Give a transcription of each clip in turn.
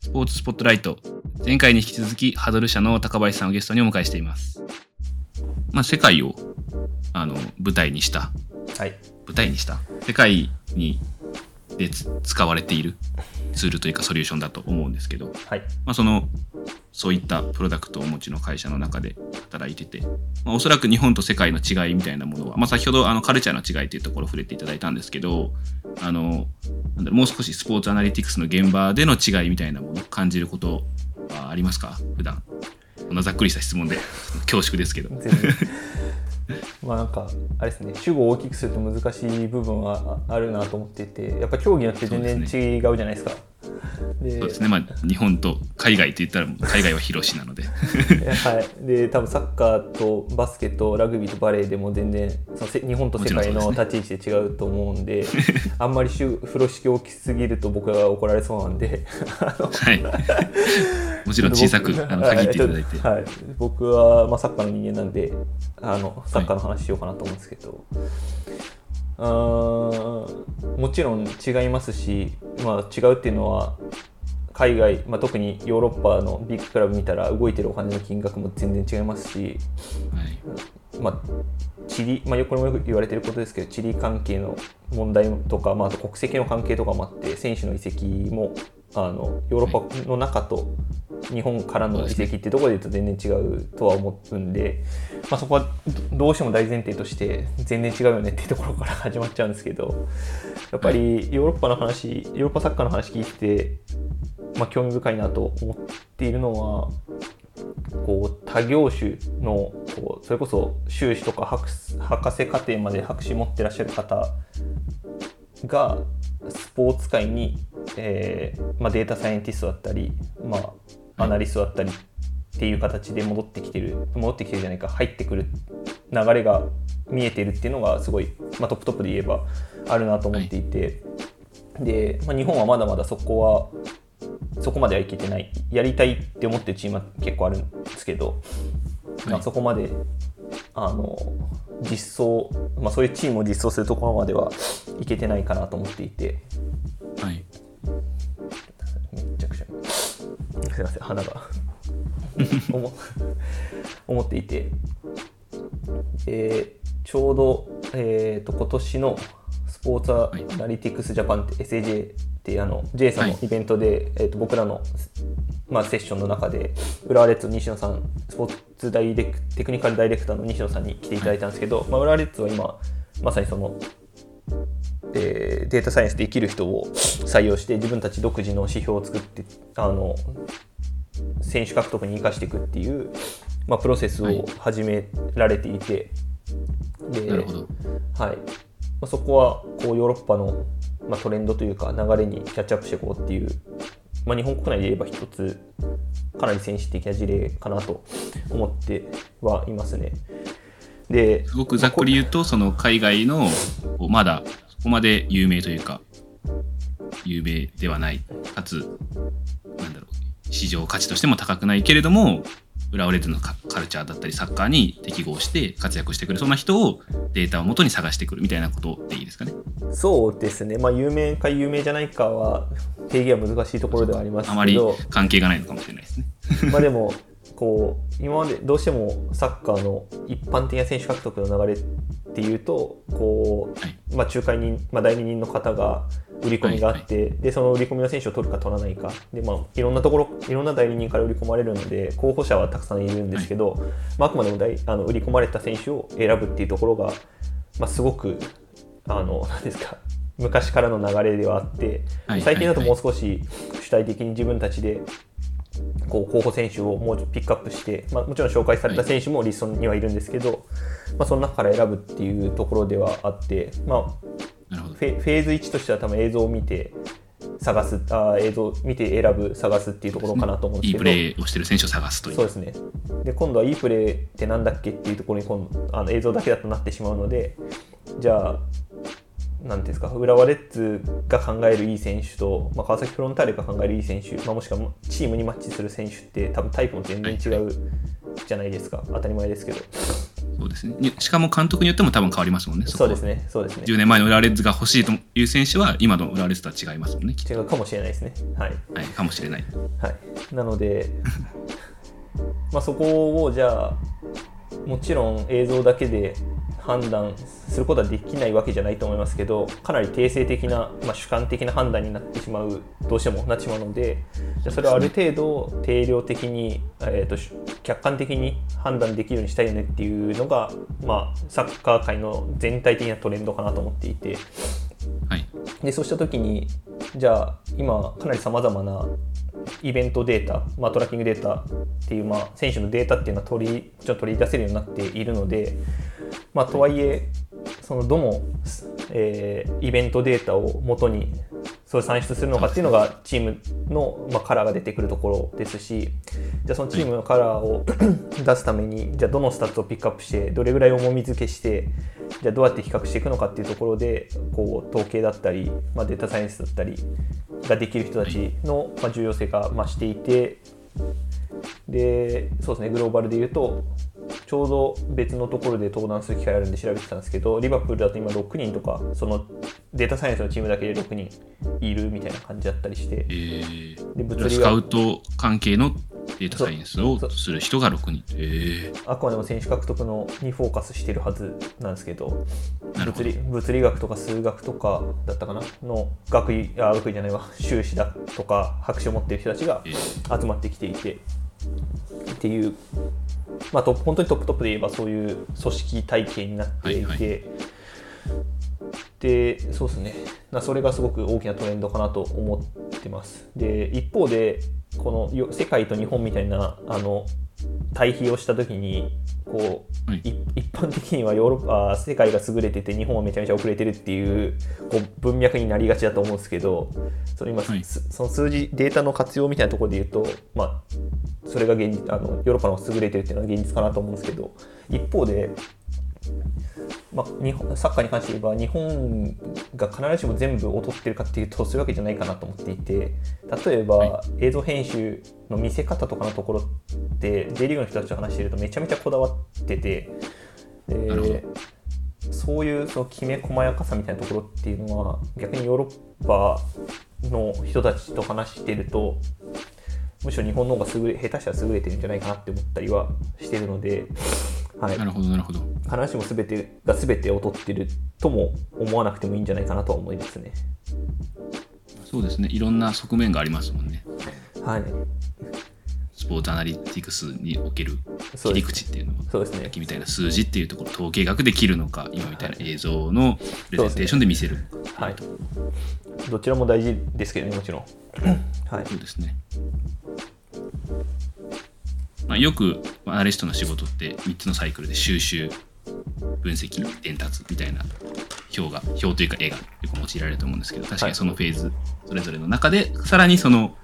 スポーツスポットライト。前回に引き続き、ハドル社の高林さんをゲストにお迎えしています。まあ、世界を、あの、舞台にした、はい。舞台にした、世界に、でつ使われているツールというかソリューションだと思うんですけど、はい。まあ、その、そういったプロダクトをお持ちの会社の中で働いてて、まあ、おそらく日本と世界の違いみたいなものは、まあ、先ほどあのカルチャーの違いというところを触れていただいたんですけど、あの、なんだろうもう少しスポーツアナリティクスの現場での違いみたいなものを感じることはありますか？普段。こんなざっくりした質問で 恐縮ですけど。まあなんかあれですね主語を大きくすると難しい部分はああるなと思っていてやっぱ競技によって全然違うじゃないですか。でそうですね。まあ、日本と海外と言ったら、海外は広しなので。はい、で多分サッカーとバスケとラグビーとバレーでも全然そのせ日本と世界の立ち位置で違うと思うんで あんまり風呂敷大きすぎると僕が怒られそうなんで はい。もちろん小さくあの限っていただいて。はい、はい僕は、まあ、サッカーの人間なんであのサッカーの話しようかなと思うんですけど、あーもちろん違いますし、まあ、違うっていうのは海外、まあ、特にヨーロッパのビッグクラブ見たら動いてるお金の金額も全然違いますし、はい。まあ、地理、まあ、これもよく言われてることですけど地理関係の問題とか、まあ、あと国籍の関係とかもあって選手の移籍もあのヨーロッパの中と日本からの移籍ってところで言うと全然違うとは思うんで、まあ、そこはどどうしても大前提として全然違うよねっていうところから始まっちゃうんですけどやっぱりヨーロッパの話ヨーロッパサッカーの話聞いてて、まあ、興味深いなと思っているのはこう他業種のこうそれこそ修士とか博士博士課程まで博士持ってらっしゃる方がスポーツ界に、えーまあ、データサイエンティストだったり、まあ、アナリストだったりっていう形で戻ってきてる戻ってきてるじゃないか入ってくる流れが見えてるっていうのがすごい、まあ、トップトップで言えばあるなと思っていて、で、まあ、日本はまだまだそこはそこまではいけてないやりたいって思ってるチームは結構あるんですけど、まあ、そこまであの実装、まあ、そういうチームを実装するところまではいけてないかなと思っていてすいません鼻が。思思っていて。でちょうど、えー、と今年のスポーツアナリティクスジャパンって SAJ ってあの J さんのイベントで、えー、と僕らの、まあ、セッションの中で浦和レッズの西野さんスポーツダイレクテクニカルダイレクターの西野さんに来ていただいたんですけど、まあ、浦和レッズは今まさにそのえーデータサイエンスで生きる人を採用して自分たち独自の指標を作ってあの選手獲得に生かしていくっていう、まあ、プロセスを始められていて、でなるほど。はいまあ、そこはこうヨーロッパの、まあ、トレンドというか流れにキャッチアップしていこうっていう、まあ、日本国内で言えば一つかなり先進的な事例かなと思ってはいますね。ですごくざっくり言うと、その海外の、まだそこまで有名というか、有名ではない、かつ、なんだろう、市場価値としても高くないけれども、浦和レッズのカカルチャーだったりサッカーに適合して活躍してくるそんな人をデータを元に探してくるみたいなことでいいですかね。そうですね、まあ、有名か有名じゃないかは定義は難しいところではありますあまりけど、関係がないのかもしれないですね。まあでもこう今までどうしてもサッカーの一般的な選手獲得の流れっていうとこはい。う、まあ、仲介人、まあ、代理人の方が売り込みがあって、でその売り込みの選手を取るか取らないか。で、まあ、いろんなところいろんな代理人から売り込まれるので候補者はたくさんいるんですけど、まあ、あくまでも代あの売り込まれた選手を選ぶっていうところが、まあ、すごくあのなんですか昔からの流れではあって、はい最近だとはいもう少し主体的に自分たちでこう候補選手をもうピックアップして、まあ、もちろん紹介された選手もリストにはいるんですけど、まあ、その中から選ぶっていうところではあって、まあ。フェーズ1としては多分映像を見て探すあー映像を見て選ぶ探すっていうところかなと思うんですけど。いいプレーをしてる選手を探すという。そうですね。で今度はいいプレーってなんだっけっていうところに今度あの映像だけだとなってしまうのでじゃあなんていうんですか浦和レッズが考えるいい選手と、まあ、川崎フロンターレが考えるいい選手、まあ、もしくはチームにマッチする選手って多分タイプも全然違うじゃないですか。当たり前ですけどそうですね。にしかも監督によっても多分変わりますもんね。こそうですね、そうですね。10年前の浦和レッズが欲しいという選手は今の浦和レッズとは違いますもんね。違うかもしれないですね。はい。とはい、かもしれない。はい、なので、まあ、そこをじゃあもちろん映像だけで判断することはできないわけじゃないと思いますけどかなり定性的な、まあ、主観的な判断になってしまうどうしてもなってしまうのでじゃあそれをある程度定量的に、えー、とし客観的に判断できるようにしたいよねっていうのが、まあ、サッカー界の全体的なトレンドかなと思っていて。はい。でそうした時にじゃあ今かなりさまざまなイベントデータ、まあ、トラッキングデータっていう、まあ、選手のデータっていうのは取りちょっと取り出せるようになっているので、まあ、とはいえそのどの、えーイベントデータを元にそれを算出するのかっていうのがチームの、まあ、カラーが出てくるところですしじゃあそのチームのカラーを 出すためにじゃあどのスタッツをピックアップしてどれぐらい重み付けしてじゃあどうやって比較していくのかっていうところでこう統計だったり、まあ、データサイエンスだったりができる人たちの、まあ、重要性が増していてでそうですねグローバルで言うとちょうど別のところで登壇する機会あるんで調べてたんですけどリバプールだと今6人とかそのデータサイエンスのチームだけで6人いるみたいな感じだったりしてえー、で物理スカウ学ト関係のデータサイエンスをする人が6人。えー、あくまでも選手獲得のにフォーカスしてるはずなんですけど物理物理学とか数学とかだったかなの学位あ学位じゃないわ。修士だとか博士を持ってる人たちがえー。集まってきていてっていう、まあ、と本当にトップトップで言えばそういう組織体系になっていて、はいはい。でそうですね。なそれがすごく大きなトレンドかなと思ってます。で一方でこのよ世界と日本みたいなあの対比をした時にこう、はい。い一般的にはヨーロッパあ世界が優れてて日本はめちゃめちゃ遅れてるっていうこう文脈になりがちだと思うんですけどその今、はい。すその数字データの活用みたいなところで言うと、まあ、それが現実あのヨーロッパの方が優れてるっていうのは現実かなと思うんですけど一方で、まあ、日本サッカーに関して言えば日本が必ずしも全部劣ってるかっていうとそういうわけじゃないかなと思っていて例えば、は映像編集の見せ方とかのところって J リーグの人たちと話してるとめちゃめちゃこだわっててでそういうそのきめ細やかさみたいなところっていうのは逆にヨーロッパの人たちと話してるとむしろ日本の方が優れ下手したら優れてるんじゃないかなって思ったりはしてるので、はい、なるほど、なるほど。必ずしも全てが全て劣ってるとも思わなくてもいいんじゃないかなとは思いますね。そうですね。いろんな側面がありますもんね。はい、スポーツアナリティクスにおける切り口っていうのは。そうですねさっきみたいな数字っていうところ統計学で切るのか今みたいな映像のプレゼンテーションで見せるのかはい。どちらも大事ですけどね、もちろん。はい。そうですね、まあ、よくアナリストの仕事って3つのサイクルで収集分析伝達みたいな表が表というか絵がよく用いられると思うんですけど確かにそのフェーズそれぞれの中でさらにその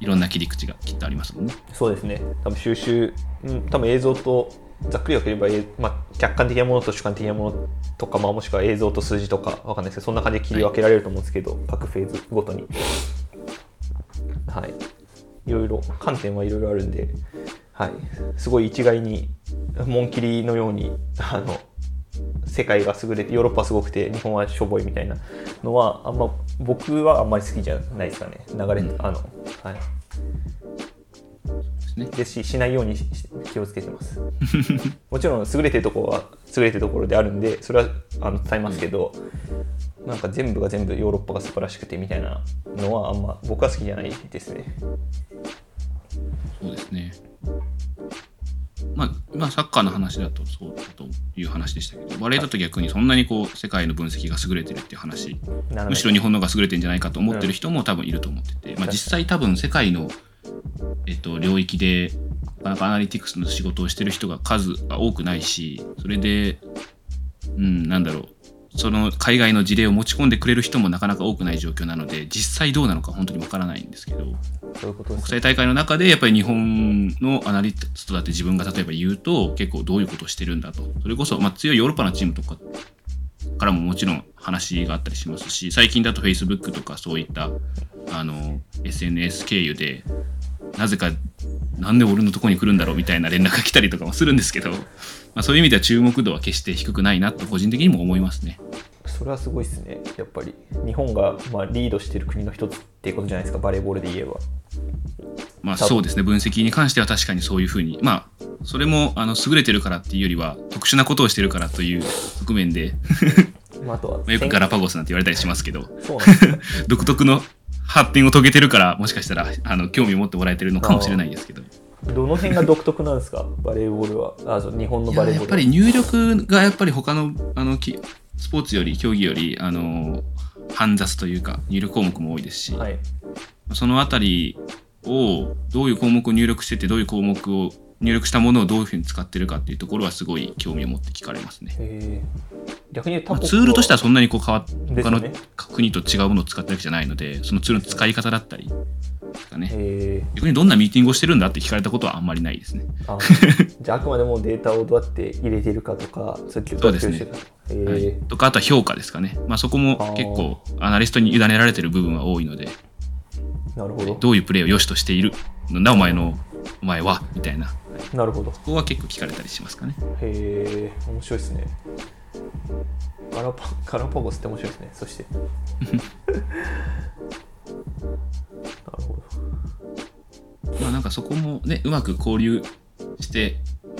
いろんな切り口がきっとありますもんね。そうですね。多分収集、うん、多分映像と、ざっくり分ければ、えまあ、客観的なものと主観的なものとか、まあ、もしくは映像と数字とか、わかんないですけど、そんな感じで切り分けられると思うんですけど、各フェーズごとに。はい。いろいろ、観点はいろいろあるんで、はい。すごい一概に、紋切りのように、あの、世界が優れてヨーロッパはすごくて日本はしょぼいみたいなのはあんま僕はあんまり好きじゃないですかね。流れ、うん。あのはい。ですししないように気をつけてます。もちろん優れてるところは優れてるところであるんでそれはあの伝えますけど、なんか全部が全部ヨーロッパが素晴らしくてみたいなのはあんま僕は好きじゃないですねそうですね。まあ、まあ、サッカーの話だとそうだという話でしたけど、バレーだと逆にそんなにこう世界の分析が優れてるっていう話、むしろ日本の方が優れてるんじゃないかと思ってる人も多分いると思ってて、まあ、実際多分世界の、えっと、領域でなかアナリティクスの仕事をしてる人が数が多くないし、それで、うん、なんだろう。その海外の事例を持ち込んでくれる人もなかなか多くない状況なので実際どうなのか本当にわからないんですけど、そういうことです国際大会の中でやっぱり日本のアナリストだって自分が例えば言うと結構どういうことをしてるんだと。それこそ、まあ、強いヨーロッパのチームとかからももちろん話があったりしますし最近だと Facebook とかそういったあの SNS 経由でなぜかなんで俺のとこに来るんだろうみたいな連絡が来たりとかもするんですけど、まあ、そういう意味では注目度は決して低くないなと個人的にも思いますね。それはすごいですね。やっぱり日本がまあリードしてる国の一つっていうことじゃないですか。バレーボールで言えば。まあそうですね。分析に関しては確かにそういうふうに。まあそれもあの優れてるからっていうよりは特殊なことをしてるからという側面で。まああとは まあよくガラパゴスなんて言われたりしますけど。独特の発展を遂げてるからもしかしたらあの興味を持ってもらえてるのかもしれないですけど。どの辺が独特なんですか？バレーボールは。あそう日本のいバレーボールは。ややっぱり入力がやっぱり他のあのきスポーツより競技よりあの煩雑というか入力項目も多いですし、はい。そのあたりをどういう項目を入力しててどういう項目を入力したものをどういうふうに使ってるかっていうところはすごい興味を持って聞かれますね。逆に他まあ国ツールとしてはそんなにこう変わっ他の国と違うものを使ってるわけじゃないのでそのツールの使い方だったりですかね。逆にどんなミーティングをしてるんだって聞かれたことはあんまりないですね。あ じゃああくまでもデータをどうやって入れてるかとかそういうですね。はい。ー、とかあとは評価ですかね。まあ、そこも結構アナリストに委ねられてる部分は多いので。なるほど。どういうプレーを良しとしているなんだお前のお前はみたいな。なるほど。ここは結構聞かれたりしますかね。へえ面白いですねガラパガラパゴスって面白いですね。そして。なるほまあ、なんかそこもねうまく交流して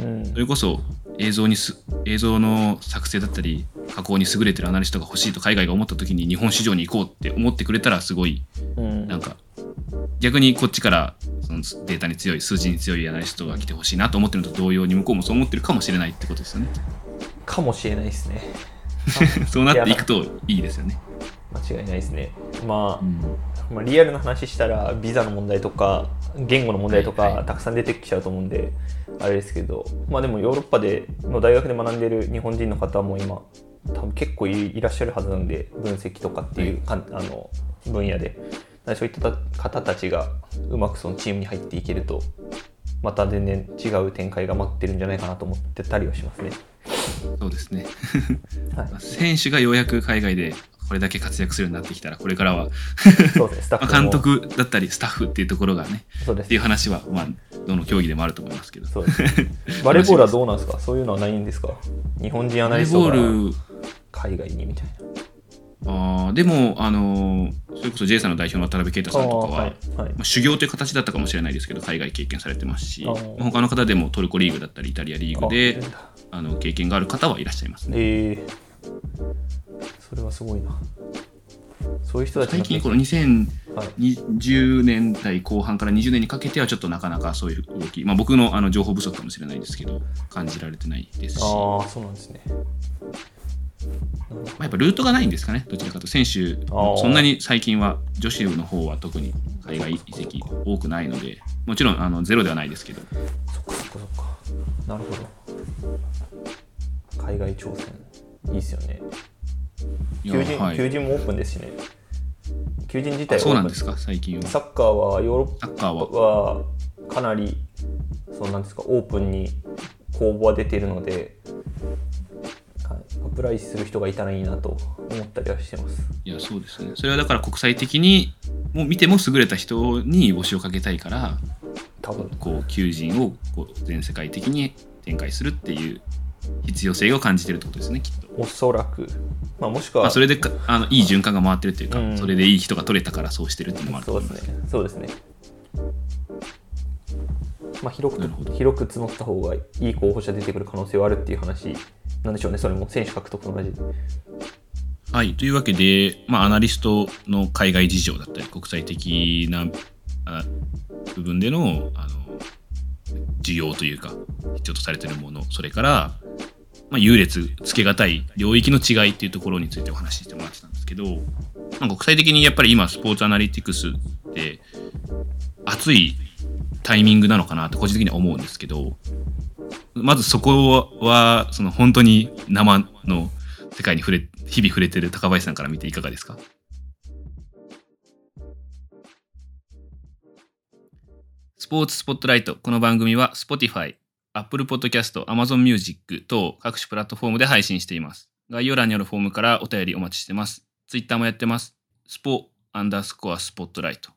どうん。それこそ映像にす映像の作成だったり加工に優れてるアナリストが欲しいと海外が思った時に日本市場に行こうって思ってくれたらすごいうん。なんか逆にこっちからそのデータに強い数字に強いアナリストが来てほしいなと思ってるのと同様に向こうもそう思ってるかもしれないってことですよね。かもしれないですね。そうなっていくといいですよね。間違いないですね。まあ、うん。まあ、リアルな話したらビザの問題とか言語の問題とはいはい。かたくさん出てきちゃうと思うんで、あれですけど。まあでもヨーロッパでの大学で学んでる日本人の方も今多分結構いいらっしゃるはずなんで分析とかっていうか、あの分野で。そういった方たちがうまくそのチームに入っていけるとまた全然違う展開が待ってるんじゃないかなと思ってたりはしますね。そうですね。はい。まあ選手がようやく海外でこれだけ活躍するようになってきたらこれからは。そうです。監督だったりスタッフっていうところがねそうです。っていう話はまあどの競技でもあると思いますけど。そうです。バレーボールはどうなんですか？そういうのはないんですか？日本人アナリストが海外にみたいあーでも、あのーそれこそ J さんの代表の渡辺啓太な。さんとかは、はい。はい。まあ、修行という形だったかもしれないですけど海外経験されてますし他の方でもトルコリーグだったりイタリアリーグでああの経験がある方はいらっしゃいますね。えー、それはすごいな。そういう人たち最近このはい2020年代後半から20年にかけてはちょっとなかなかそういう動き、まあ、僕のあの情報不足かもしれないですけど感じられてないですし、まああ、そうなんですね。あ、やっぱルートがないんですかねどちらかと選手そんなに最近は女子の方は特に海外移籍多くないのでもちろんあのゼロではないですけどそっかそっかそっか。なるほど。海外挑戦。いいっすよね。求人、はい求人もオープンですしね。求人自体あそうなんですか？か最近はサッカーはヨーロッパはかなりそうなんですかオープンに公募は出ているので、はい、アプライする人がいたらいいなと思ったりはしてます。いやそうですねそれはだから国際的にもう見ても優れた人に募集をかけたいから多分こう求人をこう全世界的に展開するっていう必要性を感じてるってことですねきっと。おそらく、まあ、もしくは、まあ、それでかあのいい循環が回ってるっていうか、うんそれでいい人が取れたからそうしてるっていうのもあると思います。そうですね。そうですね。まあ、広く広く募った方がいい候補者出てくる可能性はあるっていう話なんでしょうね、それも選手獲得と同じで。はい、というわけで、まあ、アナリストの海外事情だったり国際的なあ部分でのあの需要というか必要とされているものそれから、まあ、優劣つけがたい領域の違いっていうところについてお話ししてもらってたんですけど、まあ、国際的にやっぱり今スポーツアナリティクスって熱いタイミングなのかなと個人的には思うんですけどまずそこはその本当に生の世界に触れ日々触れてる高林さんから見ていかがですか？スポーツスポットライト。この番組は Spotify、Apple Podcast、Amazon Music 等各種プラットフォームで配信しています。概要欄にあるフォームからお便りお待ちしてます。Twitter もやってます。スポアンダースコアスポットライト。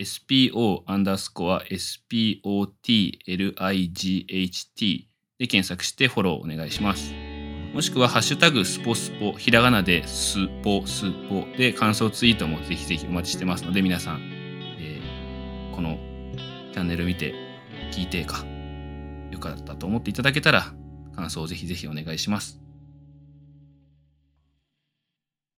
spo アンダースコア spotlight で検索してフォローお願いします。もしくは、ハッシュタグスポスポ、ひらがなでスポスポで感想ツイートもぜひぜひお待ちしてますので、皆さん、えーこのチャンネル見て、聞いてか、良かったと思っていただけたら、感想をぜひぜひお願いします。